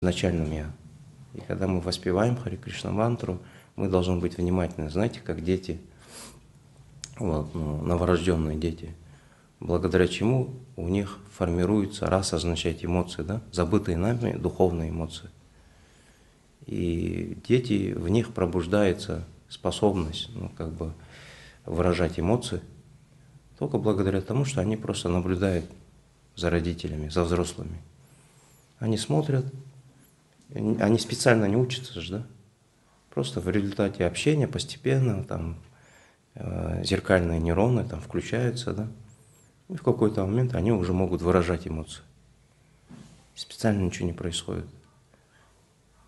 изначальном я. И когда мы воспеваем Хари Кришна мантру, мы должны быть внимательны. Знаете, как дети, вот, ну, новорожденные дети, благодаря чему у них формируется, раз означает эмоции, да, забытые нами духовные эмоции. И дети, в них пробуждается способность, ну, как бы выражать эмоции, только благодаря тому, что они просто наблюдают за родителями, за взрослыми. Они смотрят, они специально не учатся же, да? Просто в результате общения постепенно там э, зеркальные нейроны там включаются, да? И в какой-то момент они уже могут выражать эмоции. Специально ничего не происходит.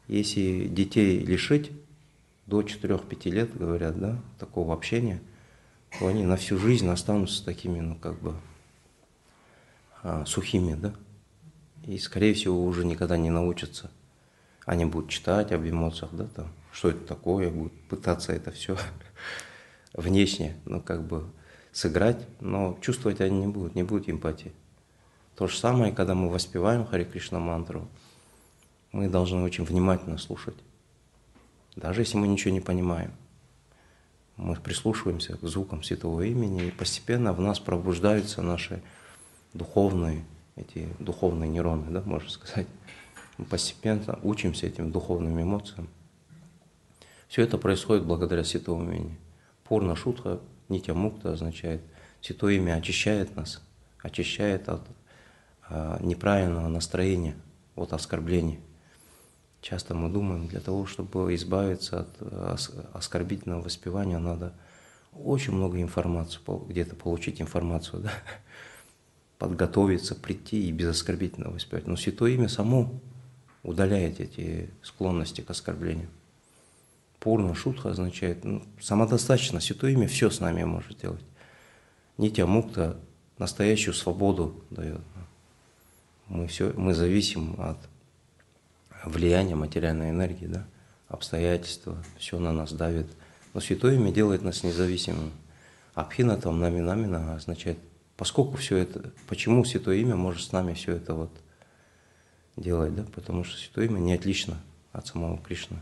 Если детей лишить до 4-5 лет, говорят, да, такого общения, то они на всю жизнь останутся такими, ну, как бы, а, сухими, да, и, скорее всего, уже никогда не научатся они будут читать об эмоциях, да, там, что это такое, будут пытаться это все внешне, ну, как бы сыграть, но чувствовать они не будут, не будет эмпатии. То же самое, когда мы воспеваем Хари Кришна мантру, мы должны очень внимательно слушать. Даже если мы ничего не понимаем. Мы прислушиваемся к звукам святого имени, и постепенно в нас пробуждаются наши духовные, эти духовные нейроны, да, можно сказать. Мы постепенно учимся этим духовным эмоциям. Все это происходит благодаря святому имени. Пурна шутха, нитя мукта означает, святое имя очищает нас, очищает от а, неправильного настроения, от оскорблений. Часто мы думаем, для того, чтобы избавиться от оскорбительного воспевания, надо очень много информации, где-то получить информацию, да? подготовиться, прийти и без оскорбительного воспевать. Но святое имя само удаляет эти склонности к оскорблению. Пурна шутха означает, ну, самодостаточно, святое имя все с нами может делать. Нитя мукта настоящую свободу дает. Мы, все, мы зависим от влияния материальной энергии, да? обстоятельства, все на нас давит. Но святое имя делает нас независимыми. Абхина там нами намина означает, поскольку все это, почему святое имя может с нами все это вот делать, да, потому что Святое Имя не отлично от самого Кришны.